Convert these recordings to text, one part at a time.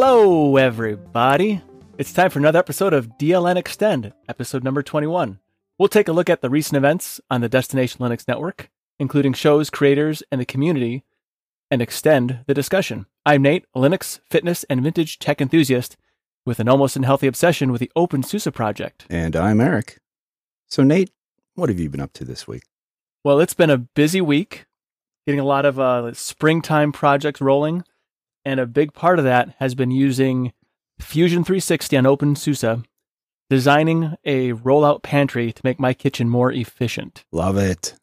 Hello, everybody. It's time for another episode of DLN Extend, episode number 21. We'll take a look at the recent events on the Destination Linux network, including shows, creators, and the community, and extend the discussion. I'm Nate, a Linux, fitness, and vintage tech enthusiast with an almost unhealthy obsession with the OpenSUSE project. And I'm Eric. So, Nate, what have you been up to this week? Well, it's been a busy week, getting a lot of uh, springtime projects rolling. And a big part of that has been using Fusion 360 on OpenSUSE, designing a rollout pantry to make my kitchen more efficient. Love it.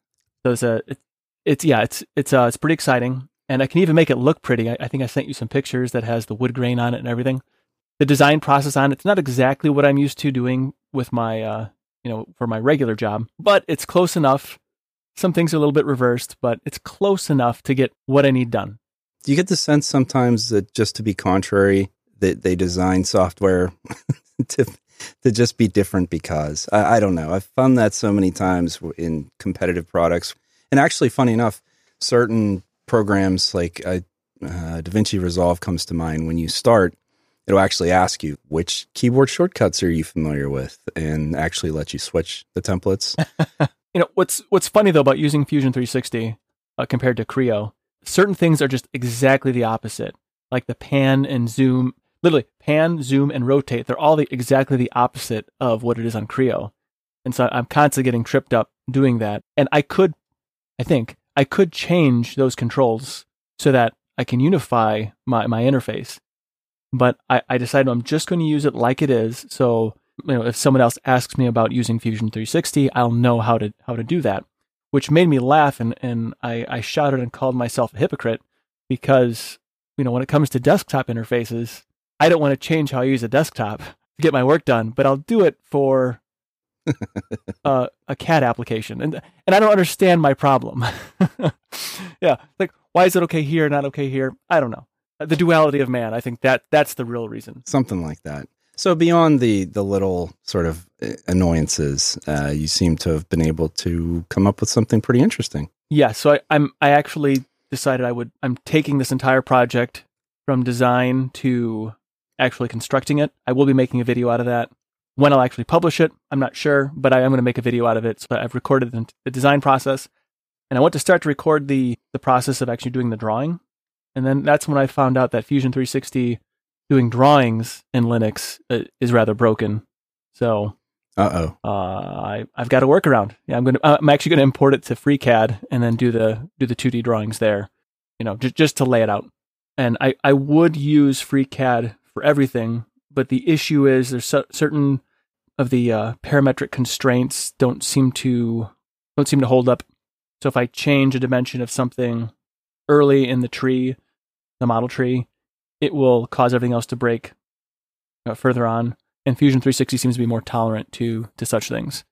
So it's a, it's, it's yeah, it's it's uh, it's pretty exciting, and I can even make it look pretty. I, I think I sent you some pictures that has the wood grain on it and everything. The design process on it's not exactly what I'm used to doing with my uh, you know, for my regular job, but it's close enough. Some things are a little bit reversed, but it's close enough to get what I need done. Do you get the sense sometimes that just to be contrary, that they design software to to just be different because I, I, don't know. I've found that so many times in competitive products, and actually, funny enough, certain programs like uh, DaVinci Resolve comes to mind when you start it'll actually ask you which keyboard shortcuts are you familiar with and actually let you switch the templates. you know, what's what's funny though about using Fusion 360 uh, compared to Creo, certain things are just exactly the opposite. Like the pan and zoom, literally pan, zoom and rotate, they're all the, exactly the opposite of what it is on Creo. And so I'm constantly getting tripped up doing that. And I could I think I could change those controls so that I can unify my, my interface but I, I decided I'm just going to use it like it is. So you know, if someone else asks me about using Fusion 360, I'll know how to how to do that. Which made me laugh, and and I, I shouted and called myself a hypocrite because you know when it comes to desktop interfaces, I don't want to change how I use a desktop to get my work done, but I'll do it for uh, a CAD application, and and I don't understand my problem. yeah, like why is it okay here, not okay here? I don't know the duality of man. I think that that's the real reason. Something like that. So beyond the the little sort of uh, annoyances, uh, you seem to have been able to come up with something pretty interesting. Yeah. So I, I'm I actually decided I would I'm taking this entire project from design to actually constructing it. I will be making a video out of that. When I'll actually publish it, I'm not sure, but I am going to make a video out of it. So I've recorded the design process, and I want to start to record the the process of actually doing the drawing and then that's when I found out that Fusion 360 doing drawings in Linux uh, is rather broken. So, uh-oh. uh I I've got a workaround. Yeah, I'm gonna I'm actually gonna import it to FreeCAD and then do the do the 2D drawings there. You know, just just to lay it out. And I I would use FreeCAD for everything, but the issue is there's so, certain of the uh, parametric constraints don't seem to don't seem to hold up. So if I change a dimension of something early in the tree, the model tree, it will cause everything else to break uh, further on. And Fusion 360 seems to be more tolerant to to such things.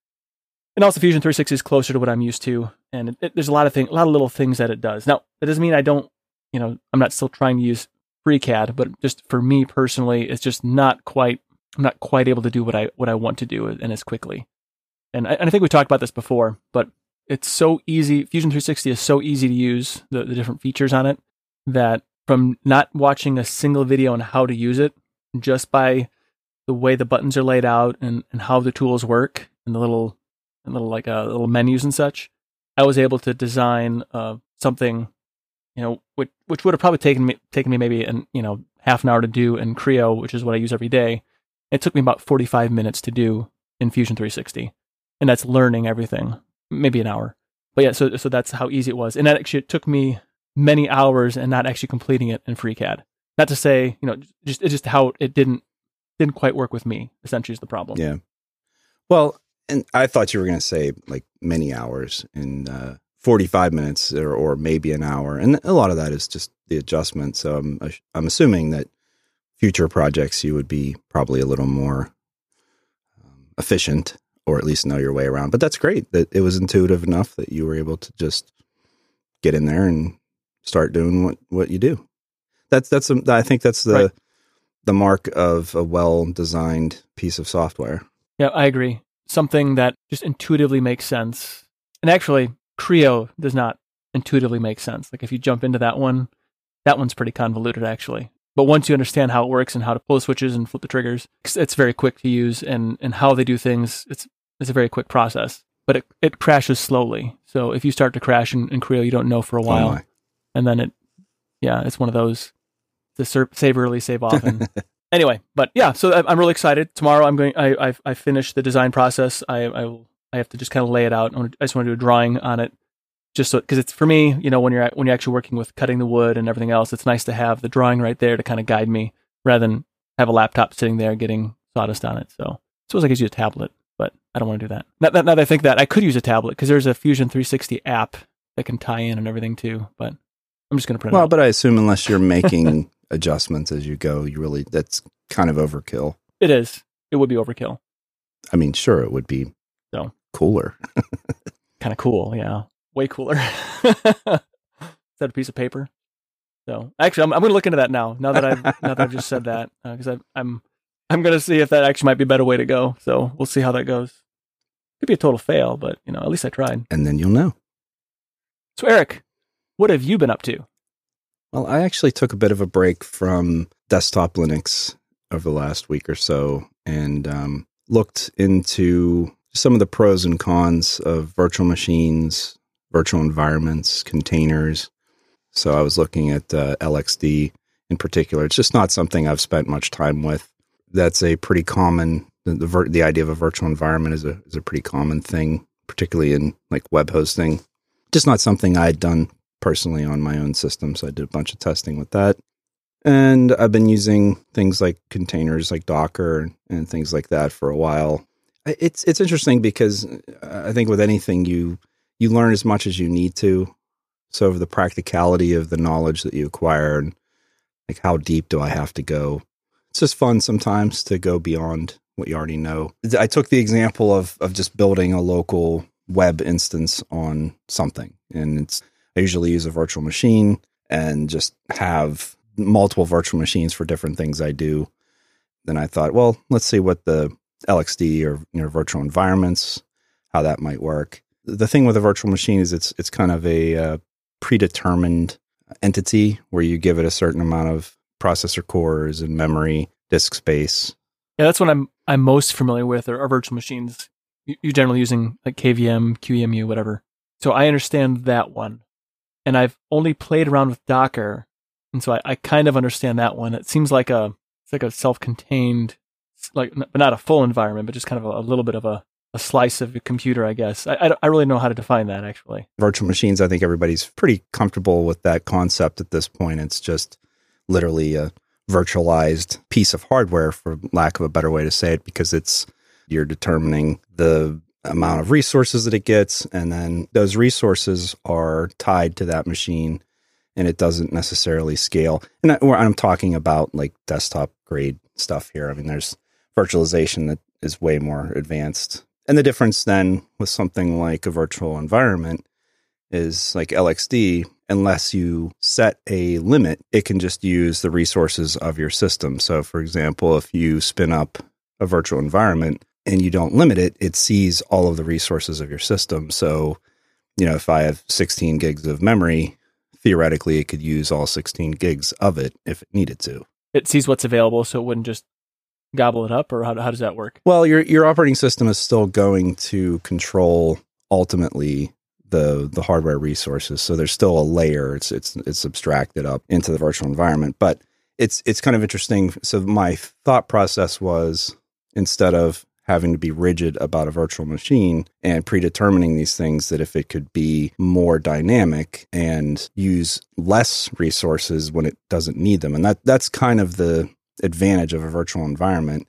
And also, Fusion 360 is closer to what I'm used to, and it, it, there's a lot of thing, a lot of little things that it does. Now, that doesn't mean I don't, you know, I'm not still trying to use FreeCAD, but just for me personally, it's just not quite, I'm not quite able to do what I what I want to do and as quickly. And I, and I think we talked about this before, but it's so easy. Fusion 360 is so easy to use the, the different features on it that from not watching a single video on how to use it, just by the way the buttons are laid out and, and how the tools work and the little and little like uh, little menus and such, I was able to design uh, something, you know, which which would have probably taken me taken me maybe an you know half an hour to do in Creo, which is what I use every day. It took me about forty five minutes to do in Fusion 360, and that's learning everything, maybe an hour. But yeah, so so that's how easy it was, and that actually took me many hours and not actually completing it in FreeCAD. Not to say, you know, just it's just how it didn't didn't quite work with me. Essentially, is the problem. Yeah. Well, and I thought you were going to say like many hours in uh, 45 minutes or, or maybe an hour, and a lot of that is just the adjustment. So I'm I'm assuming that future projects you would be probably a little more um, efficient or at least know your way around. But that's great that it was intuitive enough that you were able to just get in there and start doing what what you do. That's that's a, I think that's the right. the mark of a well designed piece of software. Yeah, I agree. Something that just intuitively makes sense. And actually, Creo does not intuitively make sense. Like if you jump into that one, that one's pretty convoluted actually. But once you understand how it works and how to pull the switches and flip the triggers, it's, it's very quick to use and, and how they do things, it's it's a very quick process. But it, it crashes slowly. So if you start to crash in, in Creo, you don't know for a Oh while. my. And then it, yeah, it's one of those to ser- save early, save often. anyway, but yeah, so I- I'm really excited. Tomorrow, I'm going. I I, I finished the design process. I I will. I have to just kind of lay it out. I, just want to do a drawing on it, just so because it's for me. You know, when you're when you're actually working with cutting the wood and everything else, it's nice to have the drawing right there to kind of guide me, rather than have a laptop sitting there getting sawdust on it. So suppose I could use a tablet, but I don't want to do that. Now, that- now that I think that I could use a tablet because there's a Fusion 360 app that can tie in and everything too. But I'm just going to print it. Well, but I assume unless you're making adjustments as you go, you really that's kind of overkill. it is. It would be overkill. I mean, sure, it would be So. cooler. kind of cool. Yeah, way cooler. Is that a piece of paper? So actually, I'm, I'm going to look into that now. Now that I've now that I've just said that, uh, because I'm I'm I'm going to see if that actually might be a better way to go. So we'll see how that goes. Could be a total fail, but you know, at least I tried. and then you'll know. So Eric, what have you been up to? Well, I actually took a bit of a break from desktop Linux over the last week or so and um, looked into some of the pros and cons of virtual machines, virtual environments, containers. So I was looking at uh, LXD in particular. It's just not something I've spent much time with. That's a pretty common the the, vir- the idea of a virtual environment is a is a pretty common thing, particularly in like web hosting. Just not something I had done personally on my own system. So I did a bunch of testing with that. And I've been using things like containers like Docker and, things like that for a while. It's it's interesting because uh, I think with anything you you learn as much as you need to. So the practicality of the knowledge that you acquire and like how deep do I have to go? It's just fun sometimes to go beyond what you already know. I took the example of of just building a local web instance on something and it's I usually use a virtual machine and just have multiple virtual machines for different things I do. Then I thought, well, let's see what the LXD or you know virtual environments, how that might work. The thing with a virtual machine is it's it's kind of a uh, predetermined entity where you give it a certain amount of processor cores and memory, disk space. Yeah, that's what I'm I'm most familiar with are, are virtual machines. You, you're generally using like KVM, QEMU, whatever. So I understand that one, and I've only played around with Docker, and so I, I kind of understand that one. It seems like a it's like a self-contained, like but not a full environment, but just kind of a, a little bit of a, a slice of a computer, I guess. I, I I really know how to define that actually. virtual machines, I think everybody's pretty comfortable with that concept at this point. It's just literally a virtualized piece of hardware, for lack of a better way to say it, because it's you're determining the amount of resources that it gets, and then those resources are tied to that machine, and it doesn't necessarily scale. And I'm talking about like desktop grade stuff here. I mean, there's virtualization that is way more advanced. And the difference then with something like a virtual environment is like LXD, unless you set a limit, it can just use the resources of your system. So, for example, if you spin up a virtual environment and you don't limit it, it sees all of the resources of your system. So, you know, if I have 16 gigs of memory, theoretically, it could use all 16 gigs of it if it needed to. It sees what's available, so it wouldn't just gobble it up, or how how does that work? Well, your your operating system is still going to control ultimately the the hardware resources. So there's still a layer. It's it's it's abstracted up into the virtual environment, but it's it's kind of interesting. So my thought process was instead of having to be rigid about a virtual machine and predetermining these things that if it could be more dynamic and use less resources when it doesn't need them. And that that's kind of the advantage of a virtual environment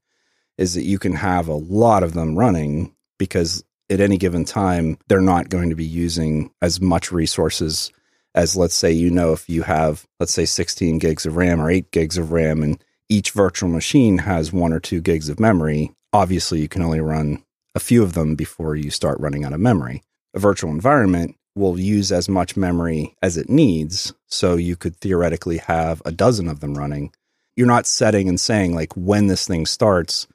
is that you can have a lot of them running because at any given time they're not going to be using as much resources as let's say you know if you have let's say 16 gigs of RAM or 8 gigs of RAM and each virtual machine has 1 or 2 gigs of memory obviously you can only run a few of them before you start running out of memory a virtual environment will use as much memory as it needs so you could theoretically have a dozen of them running you're not setting and saying like when this thing starts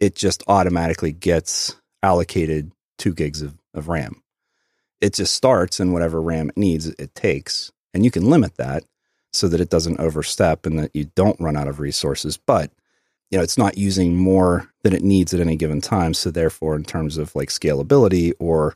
it just automatically gets allocated two gigs of, of RAM. It just starts and whatever RAM it needs, it takes. And you can limit that. so that it doesn't overstep and that you don't run out of resources. But you know, it's not using more than it needs at any given time. So therefore, in terms of like scalability, or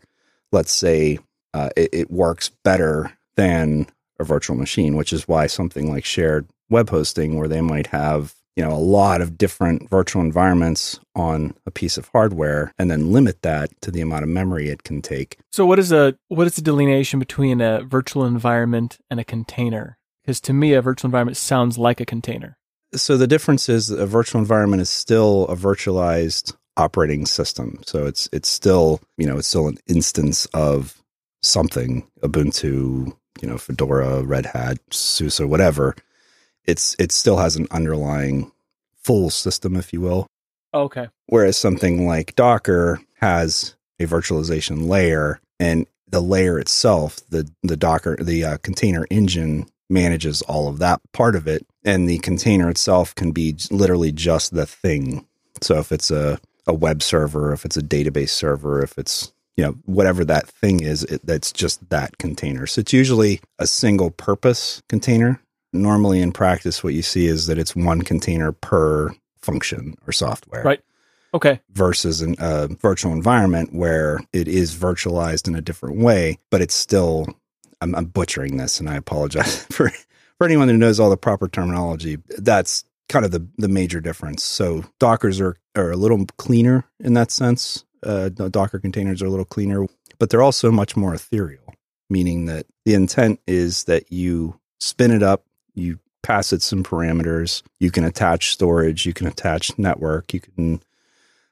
let's say uh, it, it works better than a virtual machine, which is why something like shared web hosting, where they might have you know a lot of different virtual environments on a piece of hardware and then limit that to the amount of memory it can take So what is a what is the delineation between a virtual environment and a container? Because to me, a virtual environment sounds like a container. So the difference is a virtual environment is still a virtualized operating system. So it's it's still you know it's still an instance of something ubuntu you know fedora red hat suse whatever. It's it still has an underlying full system if you will. Okay. Whereas something like Docker has a virtualization layer, and the layer itself, the the Docker, the uh, container engine manages all of that part of it, and the container itself can be literally just the thing. So if it's a a web server, if it's a database server, if it's you know whatever that thing is, it, that's just that container. So it's usually a single purpose container. Normally in practice, what you see is that it's one container per function or software Right. Okay. versus a virtual environment where it is virtualized in a different way, but it's still. I'm, I'm butchering this, and I apologize for for anyone who knows all the proper terminology. That's kind of the the major difference. So Dockers are are a little cleaner in that sense. Uh, Docker containers are a little cleaner, but they're also much more ethereal, meaning that the intent is that you spin it up, you pass it some parameters, you can attach storage, you can attach network, you can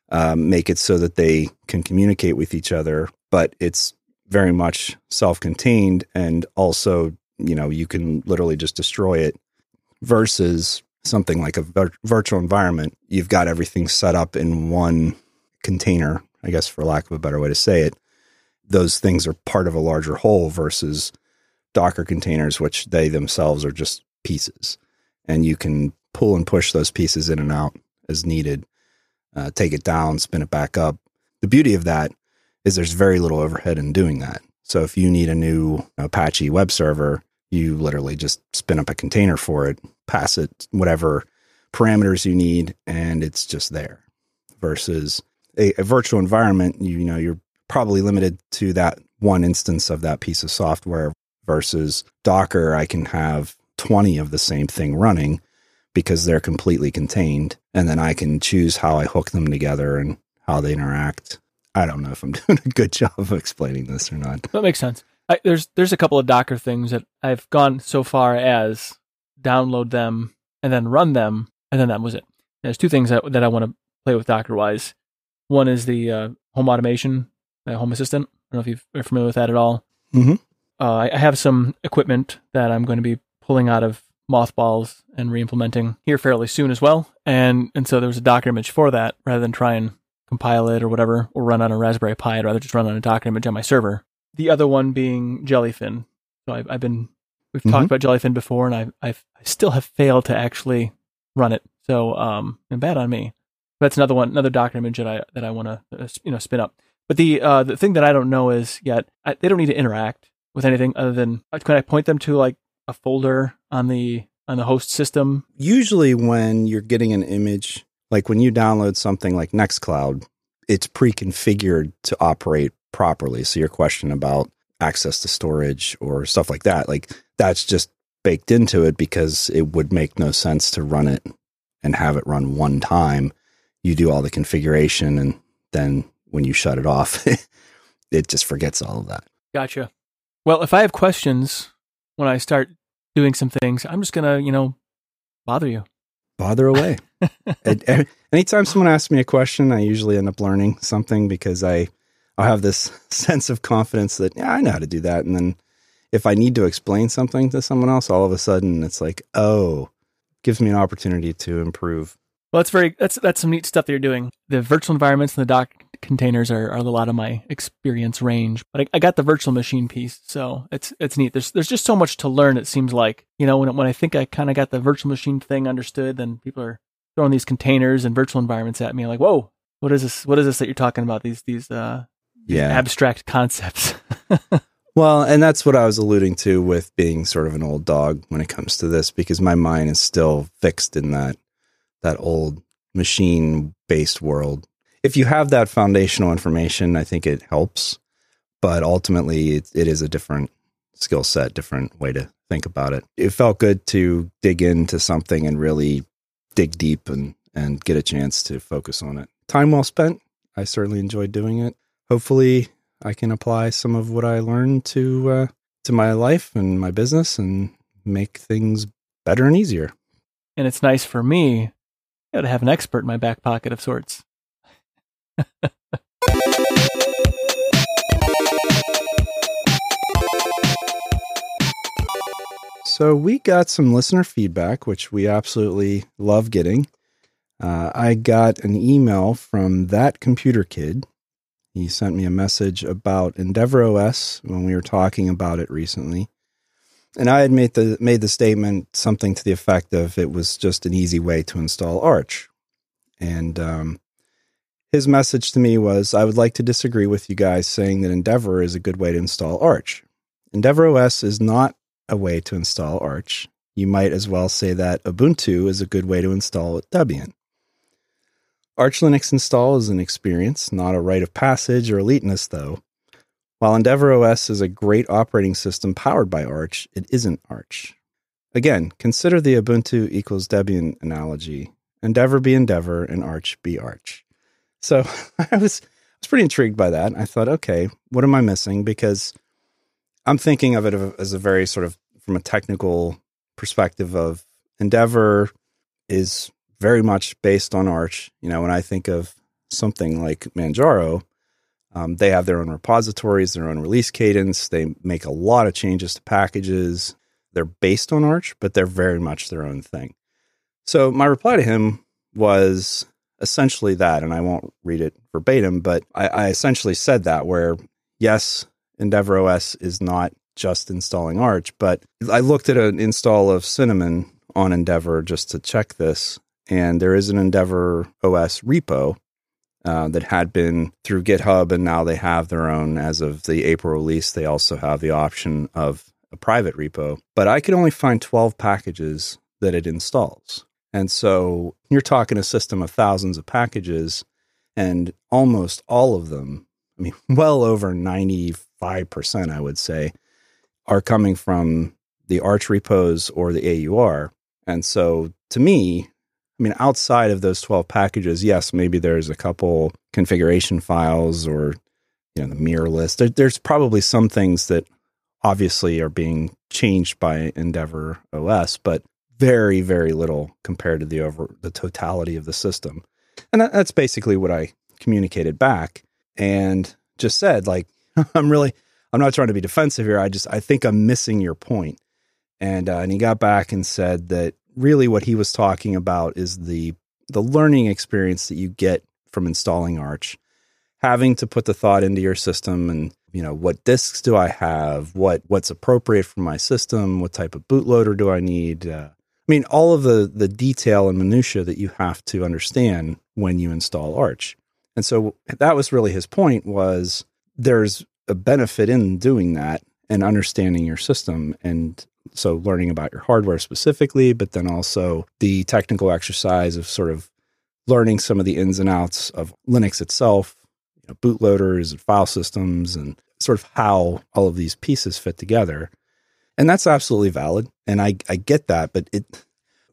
um, make it so that they can communicate with each other, but it's very much self-contained and also, you know, you can literally just destroy it versus something like a vir- virtual environment. You've got everything set up in one container, I guess for lack of a better way to say it. Those things are part of a larger whole versus Docker containers, which they themselves are just pieces. And you can pull and push those pieces in and out as needed uh, take it down, spin it back up. The beauty of that is there's very little overhead in doing that. So if you need a new Apache web server, you literally just spin up a container for it, pass it whatever parameters you need, and it's just there. Versus a, a virtual environment, you, you know, you're probably limited to that one instance of that piece of software. Versus Docker, I can have 20 of the same thing running because they're completely contained. And then I can choose how I hook them together and how they interact. I don't know if I'm doing a good job of explaining this or not. That makes sense. I, there's there's a couple of Docker things that I've gone so far as download them and then run them, and then that was it. There's two things that, that I want to play with Docker wise. One is the uh, home automation, uh, home assistant. I don't know if you're familiar with that at all. Mhm. Uh, I I have some equipment that I'm going to be pulling out of mothballs and re-implementing here fairly soon as well. And and so there was a Docker image for that rather than try and compile it or whatever or run on a Raspberry Pi. I'd rather just run on a Docker image on my server. The other one being Jellyfin. So I've, I've been we've Mhm. talked about Jellyfin before, and I've, I've I still have failed to actually run it. So um, and bad on me. But that's another one, another Docker image that I that I want to uh, you know spin up. But the uh, the thing that I don't know is yet I, they don't need to interact with anything other than uh, can I point them to like a folder on the on the host system? Usually, when you're getting an image, like when you download something like Nextcloud, it's pre configured to operate properly. So, your question about access to storage or stuff like that, like that's just baked into it because it would make no sense to run it and have it run one time. You do all the configuration, and then when you shut it off, it just forgets all of that. Gotcha. Well, if I have questions when I start doing some things, I'm just gonna you know bother you. bother away. Anytime someone asks me a question, I usually end up learning something because I I'll have this sense of confidence that yeah, I know how to do that. And then if I need to explain something to someone else, all of a sudden it's like, oh, gives me an opportunity to improve. Well, that's very that's that's some neat stuff that you're doing. The virtual environments and the doc containers are, are a lot of my experience range, but I, I got the virtual machine piece, so it's it's neat. There's there's just so much to learn. It seems like you know when when I think I kind of got the virtual machine thing understood, then people are throwing these containers and virtual environments at me. like, whoa, what is this? What is this that you're talking about? These these uh Yeah. abstract concepts. Well, and that's what I was alluding to with being sort of an old dog when it comes to this, because my mind is still fixed in that that old machine based world. If you have that foundational information, I think it helps. But ultimately, it, it is a different skill set, different way to think about it. It felt good to dig into something and really dig deep and, and get a chance to focus on it. Time well spent. I certainly enjoyed doing it. Hopefully, I can apply some of what I learned to uh, to my life and my business and make things better and easier. And it's nice for me you know, to have an expert in my back pocket of sorts. So we got some listener feedback, which we absolutely love getting. Uh, I got an email from that computer kid. He sent me a message about Endeavour OS when we were talking about it recently, and I had made the made the statement something to the effect of it was just an easy way to install Arch, and um, his message to me was I would like to disagree with you guys saying that Endeavour is a good way to install Arch. Endeavour OS is not a way to install Arch. You might as well say that Ubuntu is a good way to install Debian. Arch Linux install is an experience, not a rite of passage or eliteness, though. While Endeavour OS is a great operating system powered by Arch, it isn't Arch. Again, consider the Ubuntu equals Debian analogy. Endeavour be Endeavour and Arch be Arch. So I was I was pretty intrigued by that. I thought, okay, what am I missing? Because I'm thinking of it as a very sort of from a technical perspective of Endeavour is very much based on Arch. You know, when I think of something like Manjaro, um, they have their own repositories, their own release cadence. They make a lot of changes to packages. They're based on Arch, but they're very much their own thing. So my reply to him was essentially that, and I won't read it verbatim, but I, I essentially said that where yes, Endeavour OS is not just installing Arch, but I looked at an install of Cinnamon on Endeavour just to check this, and there is an Endeavour OS repo uh, that had been through GitHub, and now they have their own. As of the April release, they also have the option of a private repo. But I could only find 12 packages that it installs. And so you're talking a system of thousands of packages, and almost all of them, I mean, well over 95%, I would say, are coming from the Arch repos or the AUR. And so to me, I mean, outside of those 12 packages, yes, maybe there's a couple configuration files or, you know, the mirror list. There, there's probably some things that obviously are being changed by Endeavour OS, but very, very little compared to the over the totality of the system. And that, that's basically what I communicated back and just said, like, I'm really, I'm not trying to be defensive here. I just, I think I'm missing your point. And, uh, and he got back and said that really what he was talking about is the, the learning experience that you get from installing Arch, having to put the thought into your system and, you know, what disks do I have? What, what's appropriate for my system? What type of bootloader do I need? Uh, I mean, all of the the detail and minutia that you have to understand when you install Arch. And so that was really his point was there's a benefit in doing that and understanding your system and so learning about your hardware specifically, but then also the technical exercise of sort of learning some of the ins and outs of Linux itself, you know, bootloaders and file systems and sort of how all of these pieces fit together. And that's absolutely valid. And I, I get that. But it,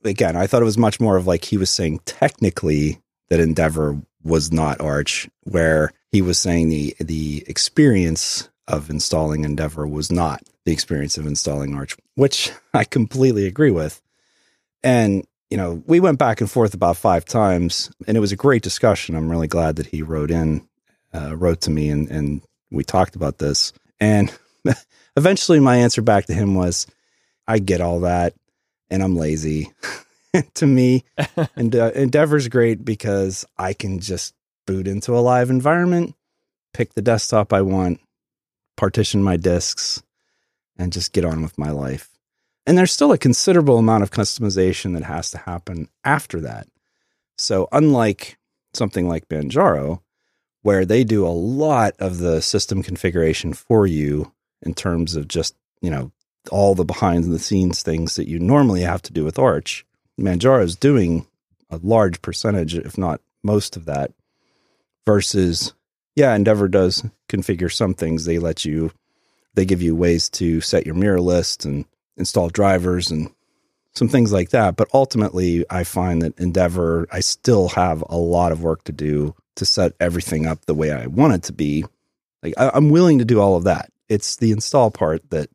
again, I thought it was much more of like he was saying technically that Endeavour was not Arch, where he was saying the, the experience of installing Endeavour was not the experience of installing Arch, which I completely agree with. And, you know, we went back and forth about five times and it was a great discussion. I'm really glad that he wrote in, uh, wrote to me and, and we talked about this. And eventually my answer back to him was, I get all that and I'm lazy. to me, and uh, Endeavour's great because I can just boot into a live environment, pick the desktop I want, partition my disks, and just get on with my life. And there's still a considerable amount of customization that has to happen after that. So, unlike something like Manjaro, where they do a lot of the system configuration for you in terms of just, you know, all the behind the scenes things that you normally have to do with Arch. Manjaro is doing a large percentage, if not most of that, versus, yeah, Endeavour does configure some things. They let you, they give you ways to set your mirror list and install drivers and some things like that. But ultimately, I find that Endeavour, I still have a lot of work to do to set everything up the way I want it to be. Like, I, I'm willing to do all of that. It's the install part that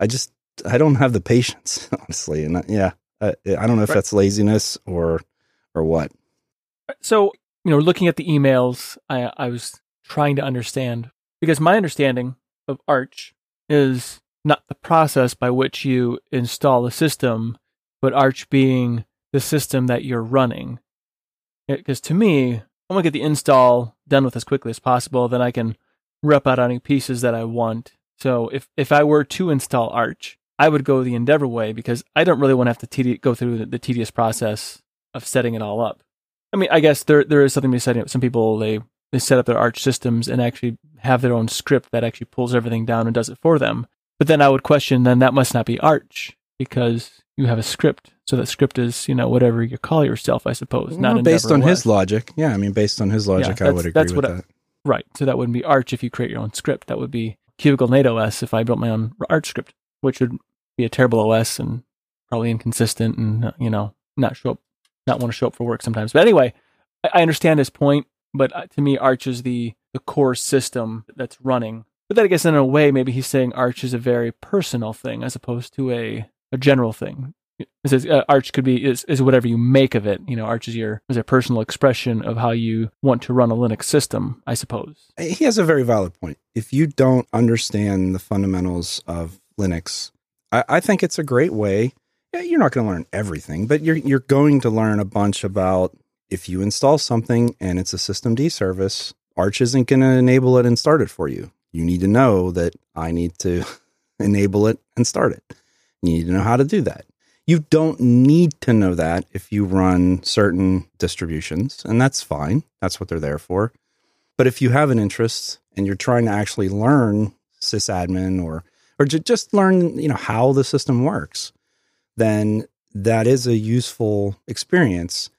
I just, I don't have the patience, honestly. And uh, yeah, I, I don't know if Right. that's laziness or, or what. So, you know, looking at the emails, I, I was trying to understand because my understanding of Arch is not the process by which you install a system, but Arch being the system that you're running. Because to me, I want to get the install done with as quickly as possible, then I can rep out any pieces that I want. So if, if I were to install Arch, I would go the Endeavour way because I don't really want to have to tedi- go through the, the tedious process of setting it all up. I mean, I guess there there is something to be said. Some people they they set up their Arch systems and actually have their own script that actually pulls everything down and does it for them. But then I would question, then that must not be Arch because you have a script. So that script is you know whatever you call yourself, I suppose. not based on his logic. Yeah. I mean, based on his logic, I would agree that's with what I- that. right. So that wouldn't be Arch if you create your own script. That would be Cubicle Nate OS if I built my own Arch script, which would be a terrible OS and probably inconsistent and uh, you know not show up, not want to show up for work sometimes. But anyway, I, I understand his point. But uh, to me, Arch is the the core system that's running. But then I guess in a way, maybe he's saying Arch is a very personal thing as opposed to a a general thing. It says uh, Arch could be is, is whatever you make of it. You know, Arch is your is a personal expression of how you want to run a Linux system, I suppose. he has a very valid point. If you don't understand the fundamentals of Linux, I, I think it's a great way. You're not going to learn everything, but you're you're going to learn a bunch about if you install something and it's a systemd service, Arch isn't going to enable it and start it for you. You need to know that I need to enable it and start it. You need to know how to do that. You don't need to know that if you run certain distributions, and that's fine. That's what they're there for. But if you have an interest and you're trying to actually learn sysadmin or or ju- just learn, you know, how the system works, then that is a useful experience.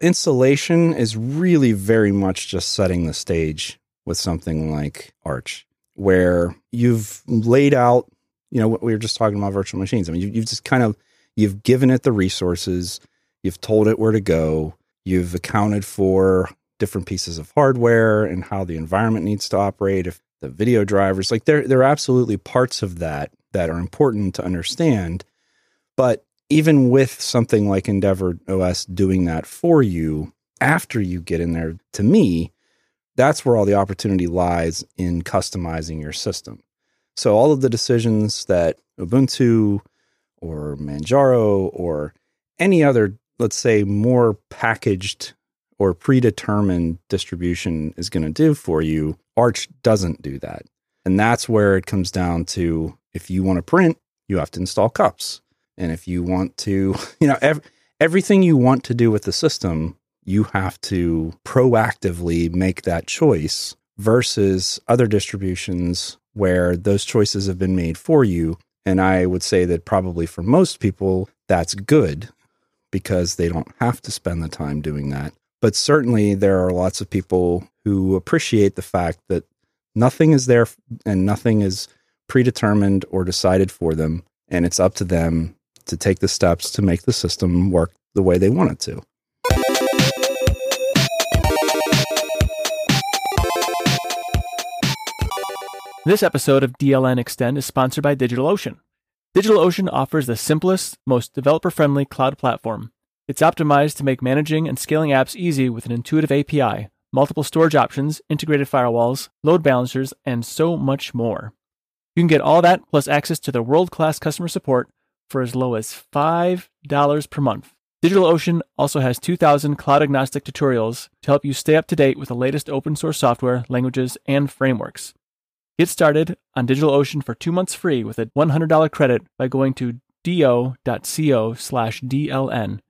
Installation is really very much just setting the stage with something like Arch, where you've laid out, you know, what we were just talking about virtual machines. I mean, you, you've just kind of you've given it the resources, you've told it where to go, you've accounted for different pieces of hardware and how the environment needs to operate if the video drivers like there there are absolutely parts of that that are important to understand but even with something like Endeavour OS doing that for you after you get in there to me that's where all the opportunity lies in customizing your system so all of the decisions that Ubuntu or Manjaro or any other let's say more packaged or predetermined distribution is going to do for you, Arch doesn't do that. And that's where it comes down to if you want to print, you have to install cups. And if you want to, you know, ev- everything you want to do with the system, you have to proactively make that choice versus other distributions where those choices have been made for you. And I would say that probably for most people, that's good because they don't have to spend the time doing that. But certainly, there are lots of people who appreciate the fact that nothing is there and nothing is predetermined or decided for them. And it's up to them to take the steps to make the system work the way they want it to. This episode of DLN Extend is sponsored by DigitalOcean. DigitalOcean offers the simplest, most developer friendly cloud platform. It's optimized to make managing and scaling apps easy with an intuitive API, multiple storage options, integrated firewalls, load balancers, and so much more. You can get all that plus access to their world class customer support for as low as $5 per month. DigitalOcean also has 2,000 cloud agnostic tutorials to help you stay up to date with the latest open source software, languages, and frameworks. Get started on DigitalOcean for two months free with a $100 credit by going to do.co slash DLN.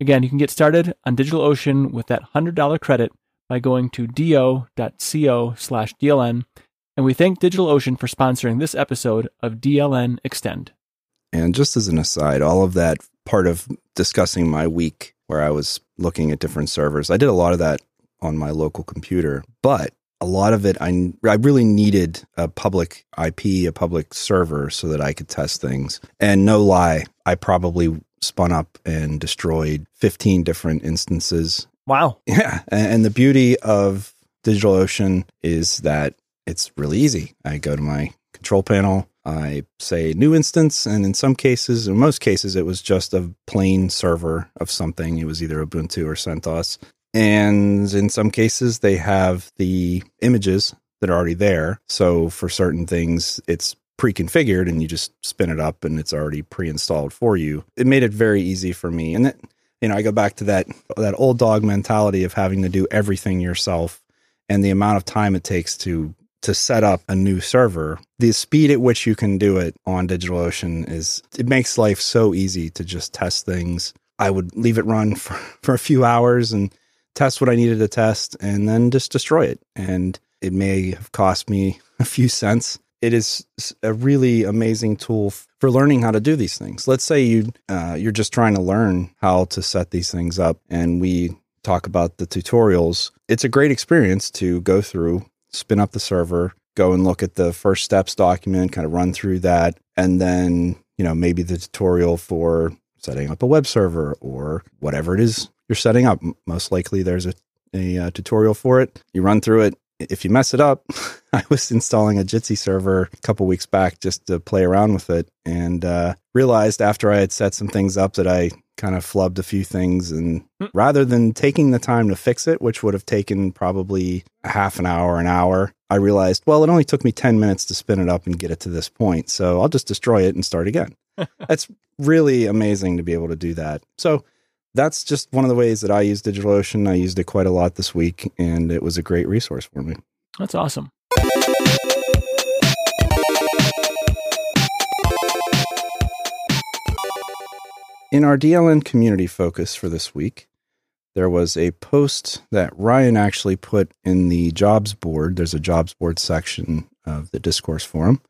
Again, you can get started on DigitalOcean with that $100 credit by going to do.co slash DLN. And we thank DigitalOcean for sponsoring this episode of DLN Extend. And just as an aside, all of that part of discussing my week where I was looking at different servers, I did a lot of that on my local computer, but a lot of it I I really needed a public IP, a public server so that I could test things. And no lie, I probably spun up and destroyed 15 different instances. Wow. Yeah, and the beauty of DigitalOcean is that it's really easy. I go to my control panel, I say new instance, and in some cases, in most cases, it was just a plain server of something. It was either Ubuntu or CentOS. And in some cases, they have the images that are already there. So for certain things, it's pre-configured and you just spin it up and it's already pre-installed for you. It made it very easy for me. And it, you know, I go back to that that old dog mentality of having to do everything yourself and the amount of time it takes to to set up a new server. The speed at which you can do it on DigitalOcean is it makes life so easy to just test things. I would leave it run for, for a few hours and test what I needed to test and then just destroy it. And it may have cost me a few cents. It is a really amazing tool for learning how to do these things. Let's say you uh, you're just trying to learn how to set these things up, and we talk about the tutorials. It's a great experience to go through, spin up the server, go and look at the first steps document, kind of run through that, and then you know maybe the tutorial for setting up a web server or whatever it is you're setting up. Most likely, there's a, a, a uh, tutorial for it. You run through it. If you mess it up, I was installing a Jitsi server a couple weeks back just to play around with it, and uh, realized after I had set some things up that I kind of flubbed a few things. And mm. rather than taking the time to fix it, which would have taken probably a half an hour, an hour, I realized, well, it only took me 10 minutes to spin it up and get it to this point. So I'll just destroy it and start again. That's really amazing to be able to do that. So that's just one of the ways that I use DigitalOcean. I used it quite a lot this week, and it was a great resource for me. That's awesome. In our DLN community focus for this week, there was a post that Ryan actually put in the jobs board. There's a jobs board section of the discourse forum.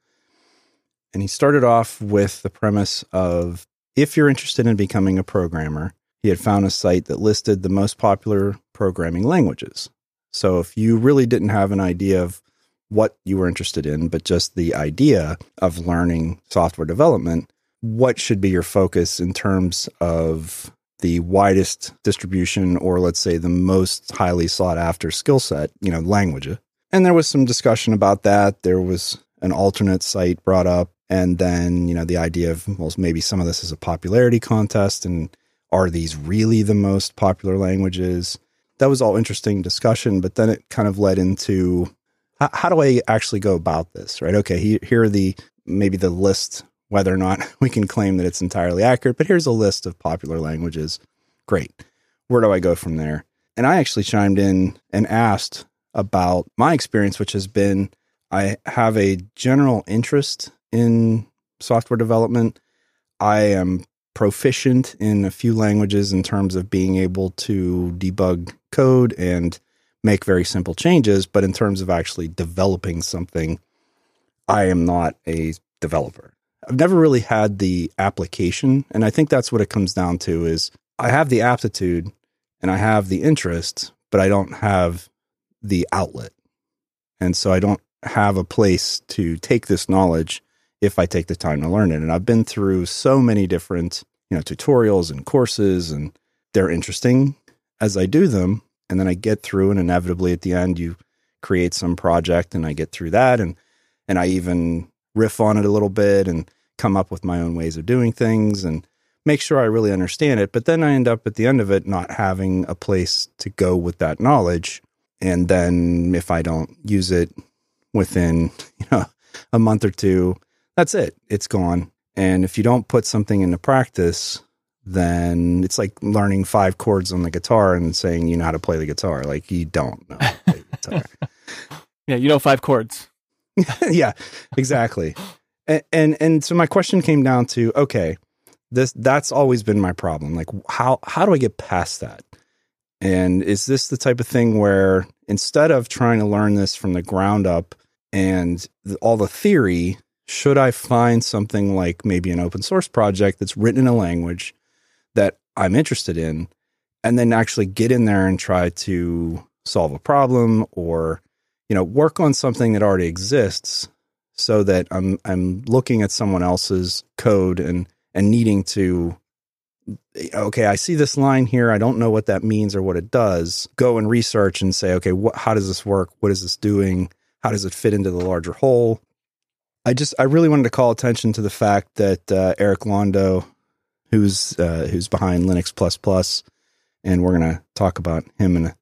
And he started off with the premise of if you're interested in becoming a programmer, he had found a site that listed the most popular programming languages. So if you really didn't have an idea of what you were interested in, but just the idea of learning software development, what should be your focus in terms of the widest distribution or let's say the most highly sought after skill set, you know, language. And there was some discussion about that. There was an alternate site brought up and then, you know, the idea of well maybe some of this is a popularity contest and are these really the most popular languages? That was all interesting discussion, but then it kind of led into how, how do I actually go about this, right? Okay, he, here are the maybe the list, whether or not we can claim that it's entirely accurate, but here's a list of popular languages. Great. Where do I go from there? And I actually chimed in and asked about my experience, which has been I have a general interest in software development. I am proficient in a few languages in terms of being able to debug code and make very simple changes, but in terms of actually developing something, I am not a developer. I've never really had the application, and I think that's what it comes down to is I have the aptitude and I have the interest, but I don't have the outlet. And so I don't have a place to take this knowledge if I take the time to learn it. And I've been through so many different, you know, tutorials and courses and they're interesting as I do them. And then I get through and inevitably at the end you create some project and I get through that and and I even riff on it a little bit and come up with my own ways of doing things and make sure I really understand it. But then I end up at the end of it not having a place to go with that knowledge. And then if I don't use it within, you know, a month or two, that's it. It's gone. And if you don't put something into practice, then it's like learning five chords on the guitar and saying you know how to play the guitar. Like you don't know yeah, you know five chords. yeah, exactly. And, and so my question came down to okay, this that's always been my problem. Like how how do I get past that? And is this the type of thing where instead of trying to learn this from the ground up and the, all the theory. Should I find something like maybe an open source project that's written in a language that I'm interested in, and then actually get in there and try to solve a problem or you know work on something that already exists so that I'm I'm looking at someone else's code and and needing to okay, I see this line here. I don't know what that means or what it does. Go and research and say, okay, what, how does this work? What is this doing? How does it fit into the larger whole? I just, I really wanted to call attention to the fact that uh, Eric Londo, who's uh, who's behind Linux Plus Plus, and we're to talk about him in a,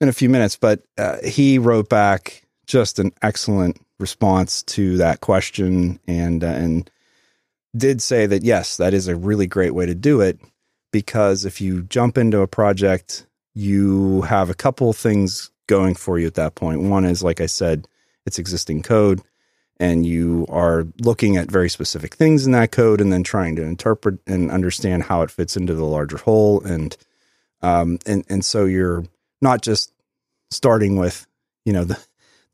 in a few minutes. But uh, he wrote back just an excellent response to that question, and uh, and did say that yes, that is a really great way to do it because if you jump into a project, you have a couple things going for you at that point. One is, like I said, it's existing code, and you are looking at very specific things in that code and then trying to interpret and understand how it fits into the larger whole. And um, and and so you're not just starting with you know the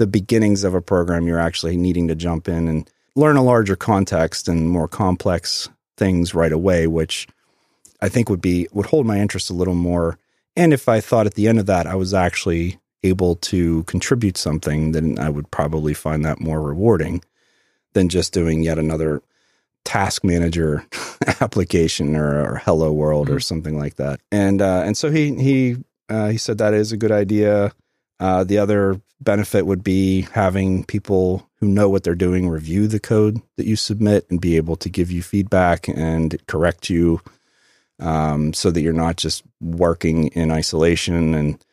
the beginnings of a program. You're actually needing to jump in and learn a larger context and more complex things right away, which I think would be would hold my interest a little more. And if I thought at the end of that I was actually able to contribute something, then I would probably find that more rewarding than just doing yet another task manager application or, or hello world mm-hmm. or something like that. And uh, and so he he uh, he said that is a good idea. Uh, the other benefit would be having people who know what they're doing review the code that you submit and be able to give you feedback and correct you um, so that you're not just working in isolation and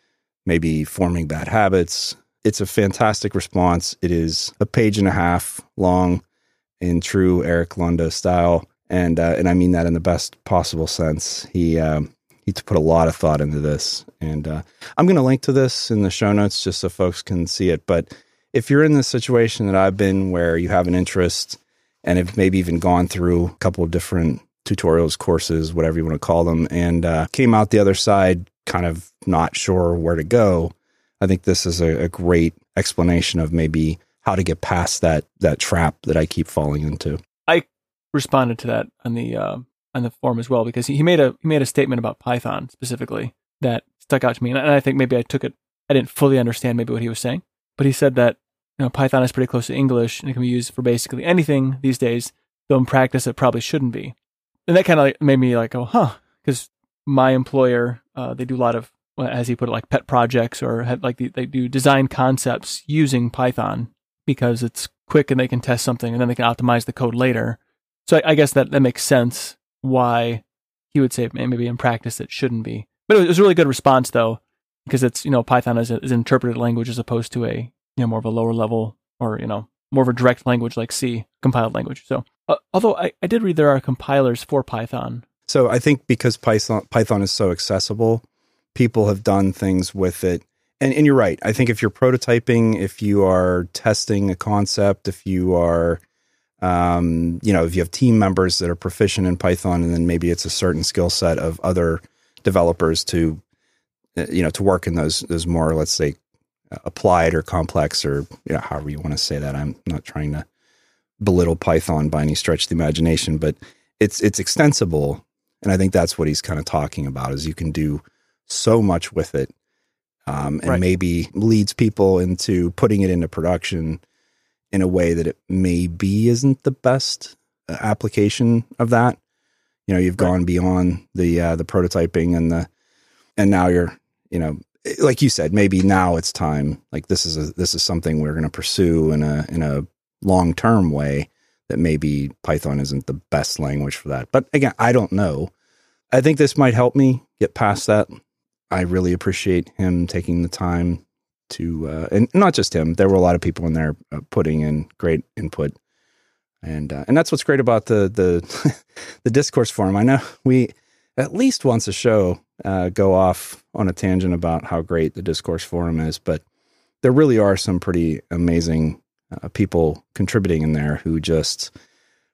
maybe forming bad habits. It's a fantastic response. It is a page and a half long in true Eric Londo style. And, uh, and I mean that in the best possible sense. He, um, he put a lot of thought into this. And uh, I'm going to link to this in the show notes just so folks can see it. But if you're in the situation that I've been where you have an interest and have maybe even gone through a couple of different tutorials, courses, whatever you want to call them, and uh, came out the other side kind of not sure where to go, I think this is a, a great explanation of maybe how to get past that that trap that I keep falling into. I responded to that on the uh, on the forum as well because he, he made a he made a statement about Python specifically that stuck out to me, and I think maybe I took it. I didn't fully understand maybe what he was saying, but he said that you know Python is pretty close to English and it can be used for basically anything these days. Though in practice it probably shouldn't be, and that kind of made me like, oh, huh, because my employer uh, they do a lot of as he put it like pet projects or like they do design concepts using Python because it's quick and they can test something and then they can optimize the code later. So I, I guess that that makes sense why he would say maybe in practice it shouldn't be. But it was, a really good response though, because it's you know Python is, a, is an interpreted language as opposed to a you know more of a lower level or you know more of a direct language like C compiled language. So uh, although I, I did read there are compilers for Python. So I think because Python Python is so accessible, people have done things with it. And, and you're right. I think if you're prototyping, if you are testing a concept, if you are um, you know, if you have team members that are proficient in Python, and then maybe it's a certain skill set of other developers to, uh, you know, to work in those those more, let's say, applied or complex or you know, however you want to say that. I'm not trying to belittle Python by any stretch of the imagination, but it's it's extensible, and I think that's what he's kind of talking about. Is you can do so much with it, um, and right. maybe leads people into putting it into production in a way that it maybe isn't the best uh, application of that. You know, you've right. gone beyond the uh, the prototyping and the and now you're you know like you said maybe now it's time like this is a this is something we're going to pursue in a in a long term way that maybe Python isn't the best language for that. But again, I don't know. I think this might help me get past that. I really appreciate him taking the time to, uh, and not just him. There were a lot of people in there uh, putting in great input, and uh, and that's what's great about the the the discourse forum. I know we at least once a show uh, go off on a tangent about how great the discourse forum is, but there really are some pretty amazing uh, people contributing in there who just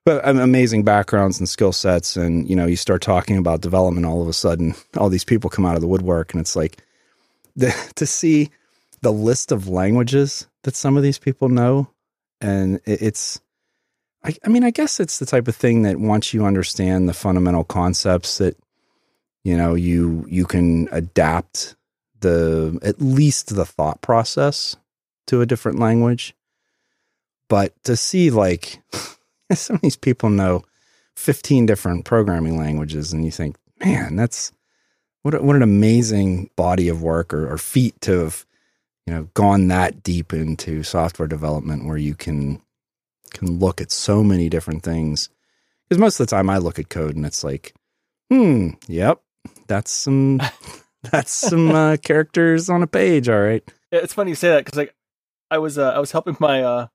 but amazing backgrounds and skill sets and you know you start talking about development all of a sudden all these people come out of the woodwork and it's like the, to see the list of languages that some of these people know. And it's I, I mean i guess it's the type of thing that once you understand the fundamental concepts that you know you you can adapt the at least the thought process to a different language. But to see like some of these people know 15 different programming languages and you think man that's what what an amazing body of work or, or feat to have you know gone that deep into software development where you can can look at so many different things because most of the time i look at code and it's like hmm yep that's some that's some uh, characters on a page all right It's funny you say that because like I was uh, I was helping my uh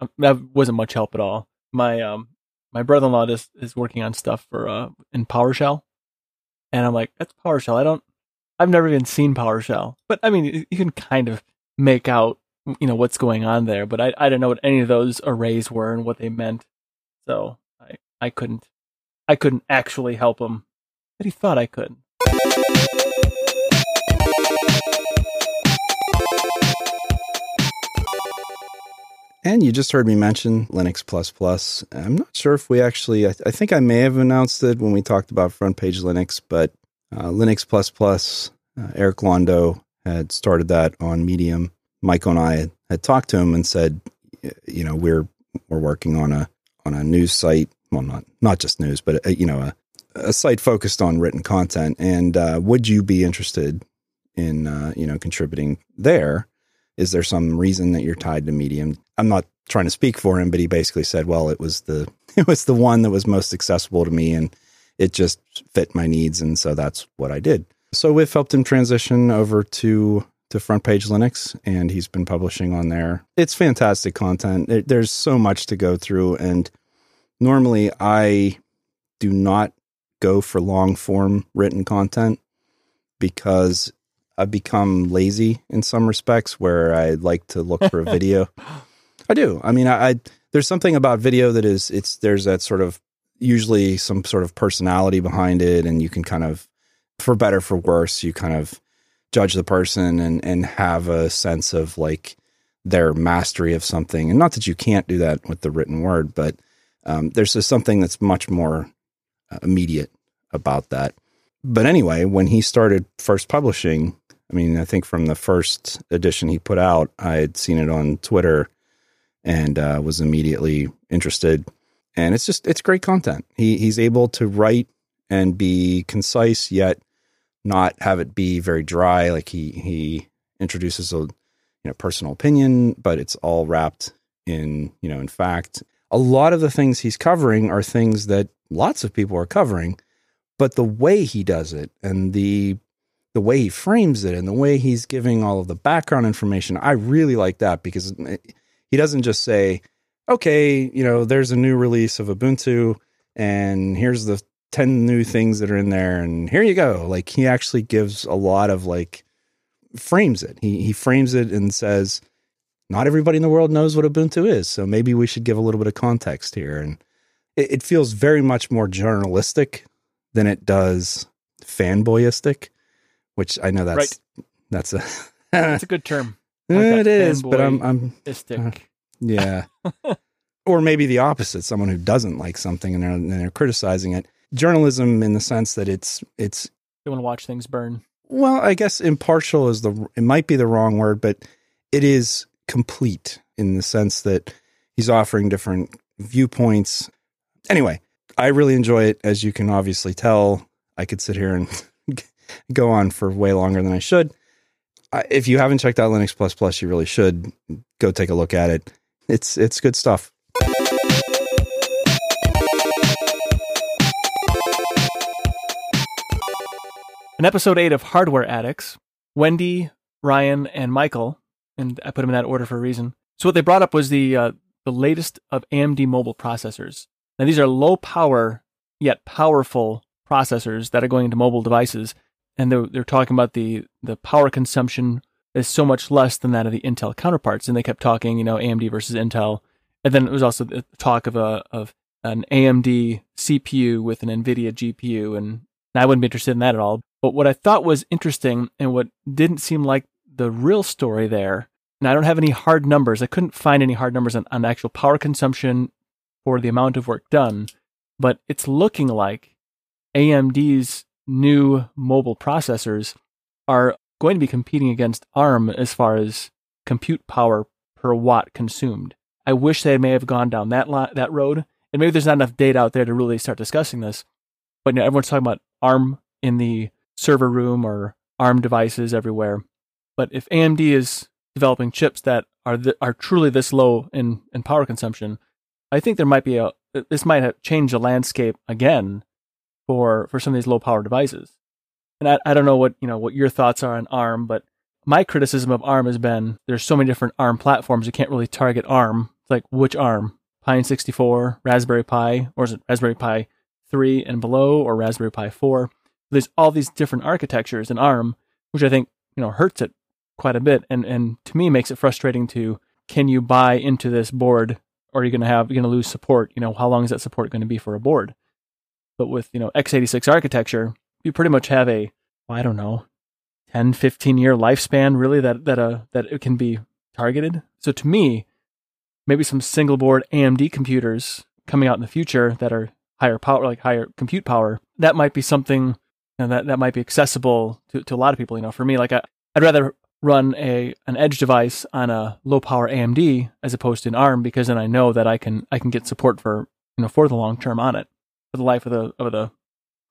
um, that wasn't much help at all. My um my brother in law is is working on stuff for uh in PowerShell, and I'm like that's PowerShell. I don't I've never even seen PowerShell, but I mean you- can kind of make out you know what's going on there, but I I didn't know what any of those arrays were and what they meant, so I I couldn't I couldn't actually help him, but he thought I could. And you just heard me mention Linux Plus Plus. I'm not sure if we actually, I, I think I may have announced it when we talked about front page Linux, but uh, Linux Plus Plus, uh, Eric Londo had started that on Medium. Michael and I had, talked to him and said, you know, we're we're working on a on a news site. Well, not not just news, but a, you know, a, a site focused on written content. And uh, would you be interested in uh, you know contributing there? is there some reason that you're tied to medium i'm not trying to speak for him but he basically said well it was the it was the one that was most accessible to me and it just fit my needs and so that's what i did so we've helped him transition over to to front page linux and he's been publishing on there it's fantastic content There- there's so much to go through and normally i do not go for long form written content because I've become lazy in some respects where I like to look for a video. I do. I mean, I, I there's something about video that is it's there's that sort of usually some sort of personality behind it, and you can kind of, for better for worse, you kind of judge the person and and have a sense of like their mastery of something. And not that you can't do that with the written word, but um, there's just something that's much more uh, immediate about that. But anyway, when he started first publishing, I mean, I think from the first edition he put out, I had seen it on Twitter and uh, was immediately interested. And it's just it's great content. He he's able to write and be concise yet not have it be very dry. Like he he introduces a you know personal opinion, but it's all wrapped in you know in fact. A lot of the things he's covering are things that lots of people are covering, but the way he does it and the the way he frames it and the way he's giving all of the background information, I really like that because he doesn't just say, okay, you know, there's a new release of Ubuntu and here's the 10 new things that are in there and here you go. Like he actually gives a lot of like frames it. He he frames it and says not everybody in the world knows what Ubuntu is, so maybe we should give a little bit of context here and it, it feels very much more journalistic than it does fanboyistic which I know that's that's a It's a good term. Like it is, but I'm I'm Istic. Yeah. or maybe the opposite, someone who doesn't like something and they're, and they're criticizing it. Journalism in the sense that it's it's They want to watch things burn. well, I guess impartial is the it might be the wrong word, but it is complete in the sense that he's offering different viewpoints. Anyway, I really enjoy it as you can obviously tell. I could sit here and go on for way longer than I should. If you haven't checked out Linux Plus Plus, you really should go take a look at it. It's it's good stuff. In episode eight of Hardware Addicts, Wendy, Ryan, and Michael, and I put them in that order for a reason. So what they brought up was the uh, the latest of AMD mobile processors. Now these are low power yet powerful processors that are going into mobile devices, and they're they're talking about the the power consumption is so much less than that of the Intel counterparts. And they kept talking, you know, AMD versus Intel, and then it was also the talk of a of an AMD CPU with an NVIDIA GPU, and I wouldn't be interested in that at all. But what I thought was interesting and what didn't seem like the real story there, and I don't have any hard numbers. I couldn't find any hard numbers on, on actual power consumption or the amount of work done, but it's looking like AMD's new mobile processors are going to be competing against ARM as far as compute power per watt consumed. I wish they may have gone down that li- that road, and maybe there's not enough data out there to really start discussing this. But you know, everyone's talking about ARM in the server room or ARM devices everywhere. But if AMD is developing chips that are th- are truly this low in, in power consumption, I think there might be a this might have changed the landscape again for for some of these low power devices. And I, I don't know what you know what your thoughts are on ARM, but my criticism of ARM has been there's so many different ARM platforms you can't really target ARM. It's like which ARM? Pine 64, Raspberry Pi, or is it Raspberry Pi 3 and below, or Raspberry Pi 4? There's all these different architectures in ARM, which I think you know hurts it quite a bit, and and to me makes it frustrating to can you buy into this board, or are you going to have going to lose support? You know how long is that support going to be for a board? But with you know x86 architecture, you pretty much have a I don't know 10, 15 year lifespan really that that uh that it can be targeted. So to me, maybe some single board AMD computers coming out in the future that are higher power, like higher compute power, that might be something you know, that that might be accessible to, to a lot of people. You know, for me, like I, I'd rather run a an edge device on a low power AMD as opposed to an ARM because then I know that I can I can get support for you know for the long term on it for the life of the of the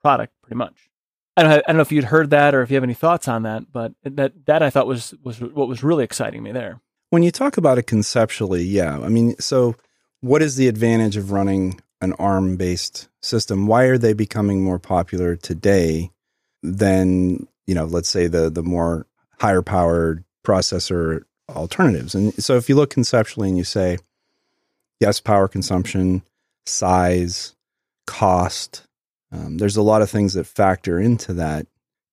product pretty much. I don't, I don't know if you'd heard that or if you have any thoughts on that, but that that I thought was was what was really exciting me there. When you talk about it conceptually, yeah, I mean, so what is the advantage of running an ARM based system? Why are they becoming more popular today than you know, let's say the the more higher powered processor alternatives? And so, if you look conceptually and you say, yes, power consumption, size, cost, um, there's a lot of things that factor into that.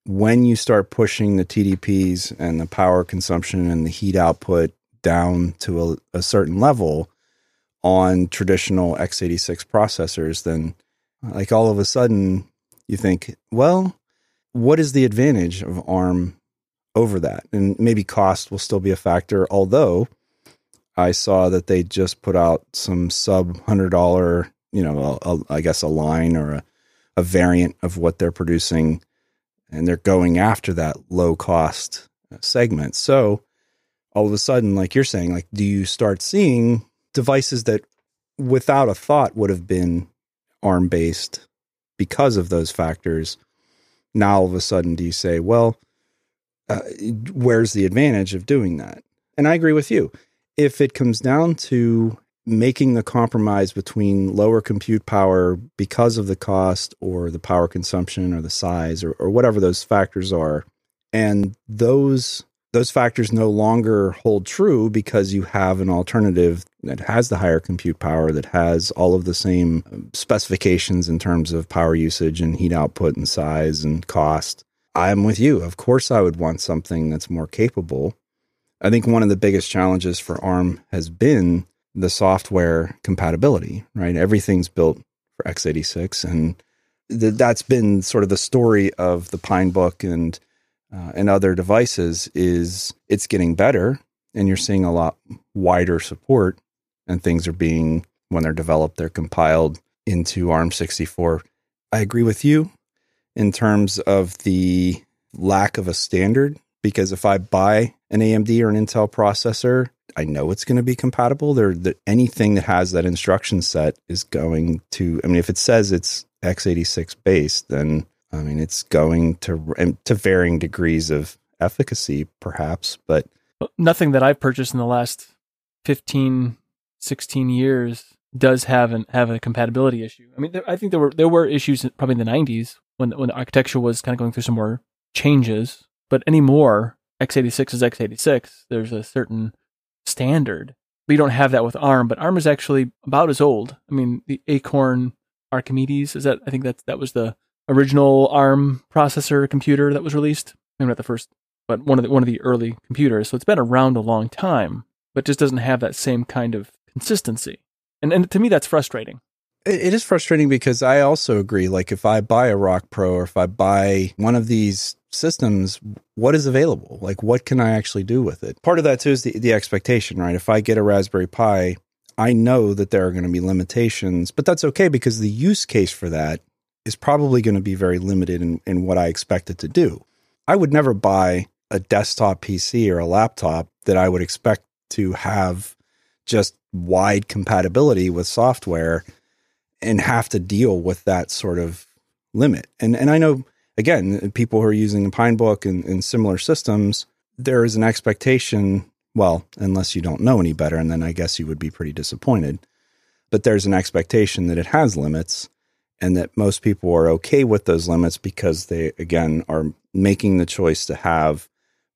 When you start pushing the TDPs and the power consumption and the heat output down to a, a certain level on traditional x86 processors, then like all of a sudden you think, well, what is the advantage of ARM over that? And maybe cost will still be a factor, although I saw that they just put out some sub hundred dollar, you know, a, a, I guess a line or a a variant of what they're producing and they're going after that low cost segment. So all of a sudden, like you're saying, like, do you start seeing devices that without a thought would have been ARM based because of those factors? Now all of a sudden, do you say, well, uh, where's the advantage of doing that? And I agree with you. If it comes down to making the compromise between lower compute power because of the cost or the power consumption or the size or, or whatever those factors are. And those those factors no longer hold true because you have an alternative that has the higher compute power that has all of the same um, specifications in terms of power usage and heat output and size and cost. I'm with you. Of course i would want something that's more capable. I think one of the biggest challenges for arm has been the software compatibility, right? Everything's built for x86, and th- that's been sort of the story of the Pinebook and uh, and other devices. Is it's getting better, and you're seeing a lot wider support, and things are being when they're developed, they're compiled into ARM64. I agree with you in terms of the lack of a standard because if I buy an AMD or an Intel processor, I know it's going to be compatible. There, that anything that has that instruction set is going to. I mean, if it says it's x86 based, then I mean it's going to to varying degrees of efficacy, perhaps. But nothing that I've purchased in the last 15, 16 years does have an have a compatibility issue. I mean, there, I think there were there were issues probably in the 90s when when the architecture was kind of going through some more changes. But anymore, x86 is x86. There's a certain standard. We don't have that with ARM, but ARM is actually about as old. I mean, the Acorn Archimedes is that I think that that was the original ARM processor computer that was released. Maybe not the first, but one of the one of the early computers. So it's been around a long time, but just doesn't have that same kind of consistency. And and to me, that's frustrating. It is frustrating because I also agree. Like if I buy a Rock Pro or if I buy one of these systems, what is available? Like, what can I actually do with it? Part of that too is the, the expectation, right? If I get a Raspberry Pi, I know that there are going to be limitations, but that's okay because the use case for that is probably going to be very limited in, in what I expect it to do. I would never buy a desktop PC or a laptop that I would expect to have just wide compatibility with software and have to deal with that sort of limit. And and I know again, people who are using Pinebook and, and similar systems, there is an expectation. Well, unless you don't know any better, and then I guess you would be pretty disappointed. But there's an expectation that it has limits, and that most people are okay with those limits because they again are making the choice to have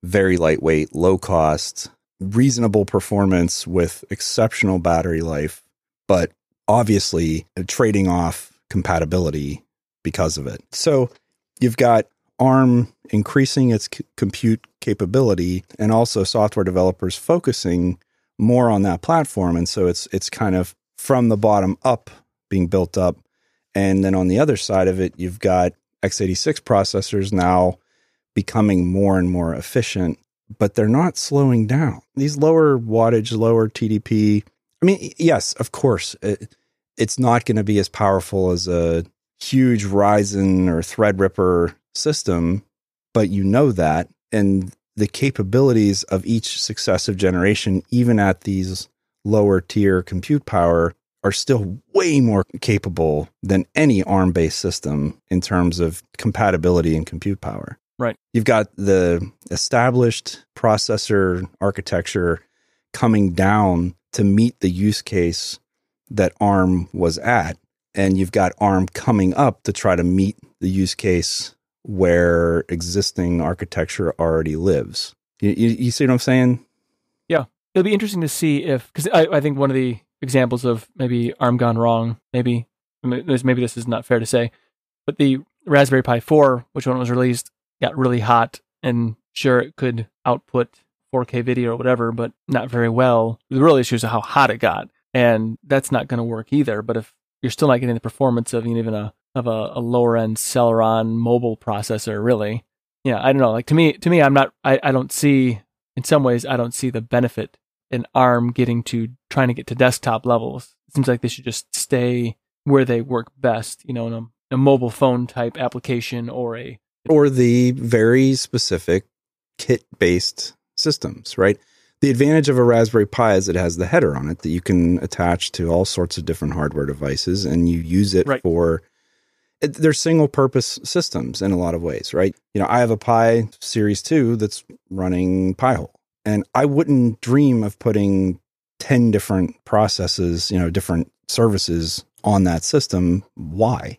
very lightweight, low cost, reasonable performance with exceptional battery life, but obviously trading off compatibility because of it. So you've got ARM increasing its c- compute capability and also software developers focusing more on that platform. And so it's it's kind of from the bottom up being built up. And then on the other side of it you've got x86 processors now becoming more and more efficient but they're not slowing down. These lower wattage lower TDP I mean yes of course it, it's not going to be as powerful as a huge Ryzen or Threadripper system, but you know that. And the capabilities of each successive generation, even at these lower tier compute power, are still way more capable than any ARM based system in terms of compatibility and compute power. Right. You've got the established processor architecture coming down to meet the use case that ARM was at and you've got ARM coming up to try to meet the use case where existing architecture already lives. You, you, you see what I'm saying? Yeah, it'll be interesting to see if because I, I think one of the examples of maybe ARM gone wrong, maybe maybe this is not fair to say, but the Raspberry Pi 4, which one was released, got really hot, and sure it could output 4K video or whatever, but not very well. The real issue is how hot it got, and that's not going to work either. But if you're still not getting the performance of even a of a, a lower end Celeron mobile processor, really. Yeah, I don't know. Like to me, to me, I'm not. I, I don't see. In some ways, I don't see the benefit in ARM getting to trying to get to desktop levels. It seems like they should just stay where they work best. You know, in a, a mobile phone type application or a or the very specific kit based systems, right? The advantage of a Raspberry Pi is it has the header on it that you can attach to all sorts of different hardware devices, and you use it right. for. It, they're single purpose systems in a lot of ways, right? You know, I have a Pi Series Two that's running Pi-hole, and I wouldn't dream of putting ten different processes, you know, different services on that system. Why?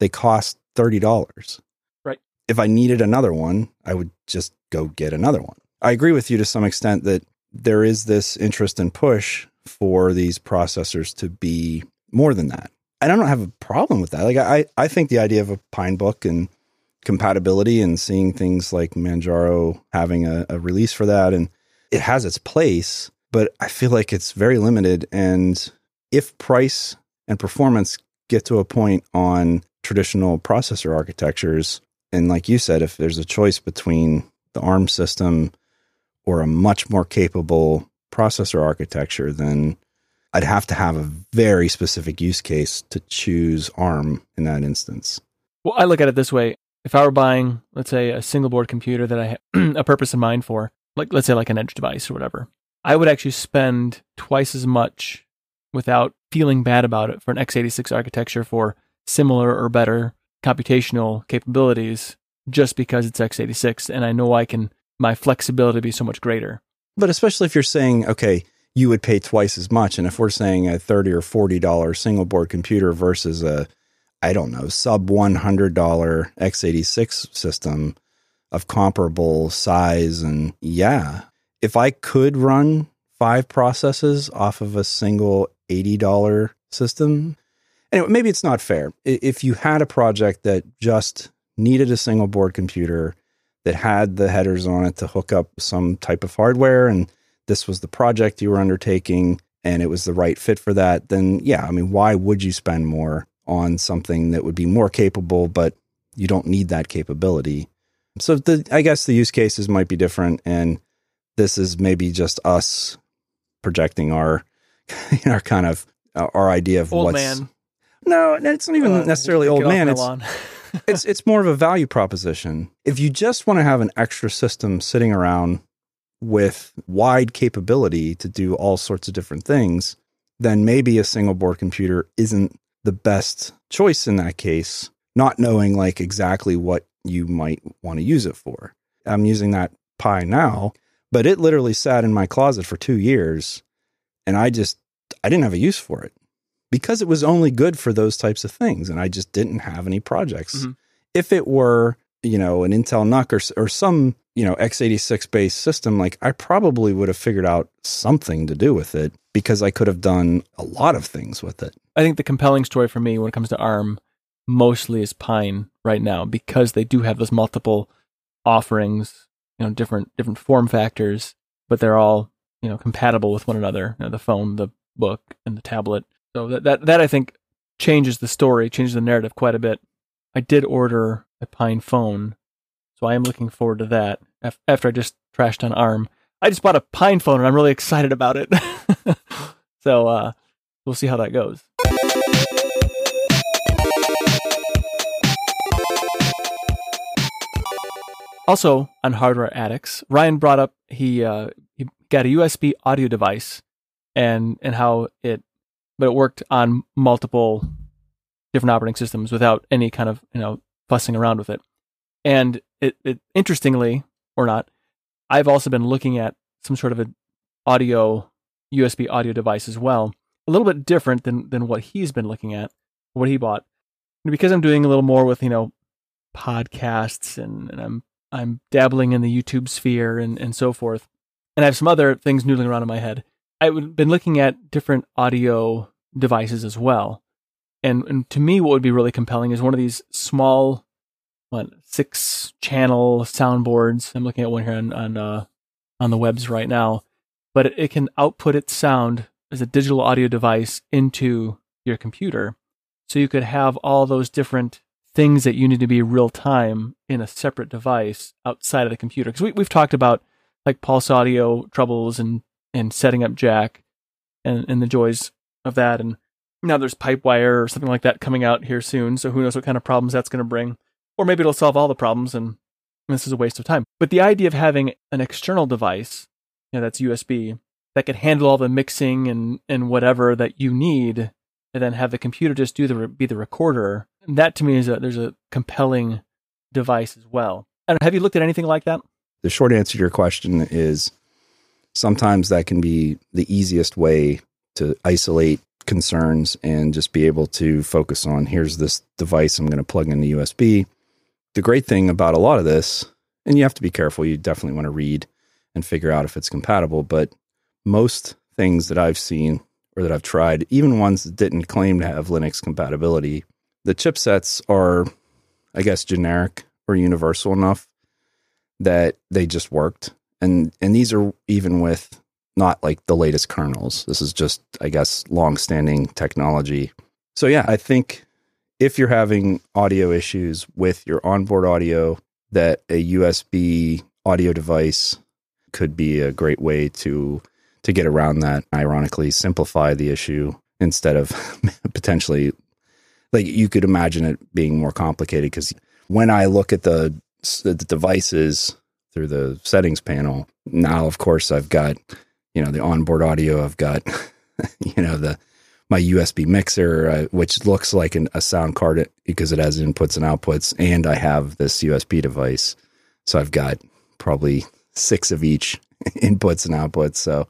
They cost thirty dollars. Right. If I needed another one, I would just go get another one. I agree with you to some extent that there is this interest and push for these processors to be more than that. And I don't have a problem with that. Like I, I think the idea of a Pinebook and compatibility and seeing things like Manjaro having a, a release for that and it has its place, but I feel like it's very limited. And if price and performance get to a point on traditional processor architectures, and like you said, if there's a choice between the ARM system or a much more capable processor architecture, then I'd have to have a very specific use case to choose ARM in that instance. Well, I look at it this way. If I were buying, let's say, a single board computer that I have a purpose in mind for, like let's say like an edge device or whatever, I would actually spend twice as much without feeling bad about it for an x86 architecture for similar or better computational capabilities just because it's x86 and I know I can my flexibility be so much greater. But especially if you're saying, okay, you would pay twice as much. And if we're saying a thirty or forty dollar single board computer versus a, I don't know, sub one hundred dollar x86 system of comparable size, and yeah, if I could run five processes off of a single eighty dollar system, anyway, maybe it's not fair. If you had a project that just needed a single board computer that had the headers on it to hook up some type of hardware and this was the project you were undertaking and it was the right fit for that, then yeah, I mean, why would you spend more on something that would be more capable, but you don't need that capability? So the I guess the use cases might be different, and this is maybe just us projecting our our kind of uh, our idea of Old what's man. no, it's not even Uh, necessarily old man. It's. it's it's more of a value proposition. If you just want to have an extra system sitting around with wide capability to do all sorts of different things, then maybe a single board computer isn't the best choice in that case, not knowing like exactly what you might want to use it for. I'm using that Pi now, but it literally sat in my closet for 2 years and I just I didn't have a use for it because it was only good for those types of things and I just didn't have any projects. Mhm. If it were, you know, an Intel NUC or or some, you know, x86 based system like I probably would have figured out something to do with it because I could have done a lot of things with it. I think the compelling story for me when it comes to ARM mostly is Pine right now because they do have those multiple offerings, you know, different different form factors, but they're all you know compatible with one another. You know, the phone, the book, and the tablet. So that that that I think changes the story, changes the narrative quite a bit. I did order a Pine phone, so I am looking forward to that. After I just trashed on ARM, I just bought a Pine phone and I'm really excited about it. so uh, we'll see how that goes. Also on hardware addicts, Ryan brought up he uh, he got a USB audio device and and how it but it worked on multiple different operating systems without any kind of you know fussing around with it. And it, it interestingly or not, I've also been looking at some sort of a audio USB audio device as well. A little bit different than than what he's been looking at, what he bought. And because I'm doing a little more with, you know, podcasts and, and I'm I'm dabbling in the YouTube sphere and, and so forth. And I have some other things noodling around in my head. I've been looking at different audio devices as well. And and to me what would be really compelling is one of these small what six channel soundboards. I'm looking at one here on on uh, on the webs right now, but it, it can output its sound as a digital audio device into your computer, so you could have all those different things that you need to be real time in a separate device outside of the computer. Because we, we've talked about like pulse audio troubles and and setting up jack and and the joys of that and now there's pipe wire or something like that coming out here soon so who knows what kind of problems that's going to bring or maybe it'll solve all the problems and this is a waste of time. But the idea of having an external device, you know, that's USB, that could handle all the mixing and, and whatever that you need, and then have the computer just do the be the recorder. That to me is a there's a compelling device as well. And have you looked at anything like that? The short answer to your question is sometimes that can be the easiest way to isolate concerns and just be able to focus on here's this device I'm going to plug in the USB. The great thing about a lot of this, and you have to be careful, you definitely want to read and figure out if it's compatible, but most things that I've seen or that I've tried, even ones that didn't claim to have Linux compatibility, the chipsets are, I guess, generic or universal enough that they just worked. And and these are even with not like the latest kernels. This is just, I guess, long-standing technology. So yeah, I think if you're having audio issues with your onboard audio, that a USB audio device could be a great way to to get around that. Ironically, simplify the issue instead of potentially like you could imagine it being more complicated because when I look at the the devices through the settings panel, now of course I've got you know the onboard audio, I've got you know the my USB mixer, uh, which looks like an, a sound card because it has inputs and outputs, and I have this USB device. So I've got probably six of each inputs and outputs. So,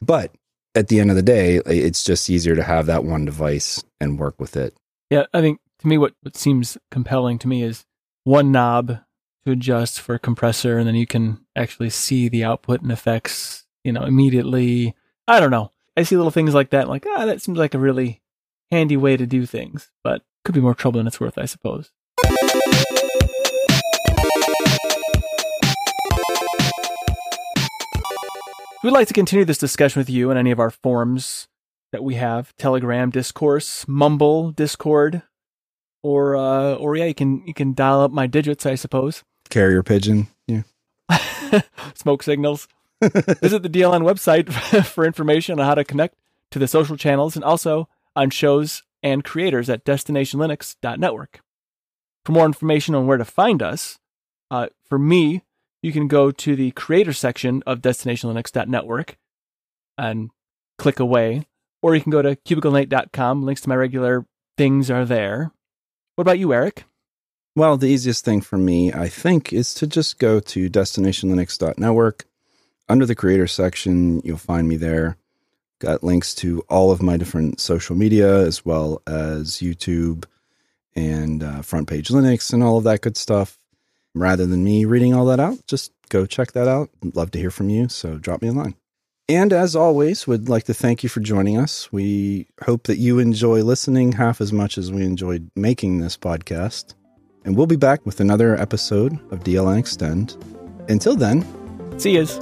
but at the end of the day, it's just easier to have that one device and work with it. Yeah, I think to me, what, what seems compelling to me is one knob to adjust for compressor, and then you can actually see the output and effects, you know, immediately. I don't know. I see little things like that, like, ah, that seems like a really handy way to do things, but could be more trouble than it's worth, I suppose. We'd like to continue this discussion with you in any of our forums that we have Telegram, Discourse, Mumble, Discord, or uh, or yeah, you can you can dial up my digits, I suppose. Carrier pigeon. Yeah. smoke signals. Visit the DLN website for information on how to connect to the social channels and also on shows and creators at destinationlinux.network. For more information on where to find us, uh, for me, you can go to the creator section of destinationlinux.network and click away, or you can go to cubiclenate.com. Links to my regular things are there. What about you, Eric? Well, the easiest thing for me, I think, is to just go to destinationlinux.network. Under the creator section, you'll find me there. Got links to all of my different social media, as well as YouTube and uh, Front Page Linux and all of that good stuff. Rather than me reading all that out, just go check that out. I'd love to hear from you, so drop me a line. And as always, would like to thank you for joining us. We hope that you enjoy listening half as much as we enjoyed making this podcast. And we'll be back with another episode of DLN Xtend. Until then, see yous.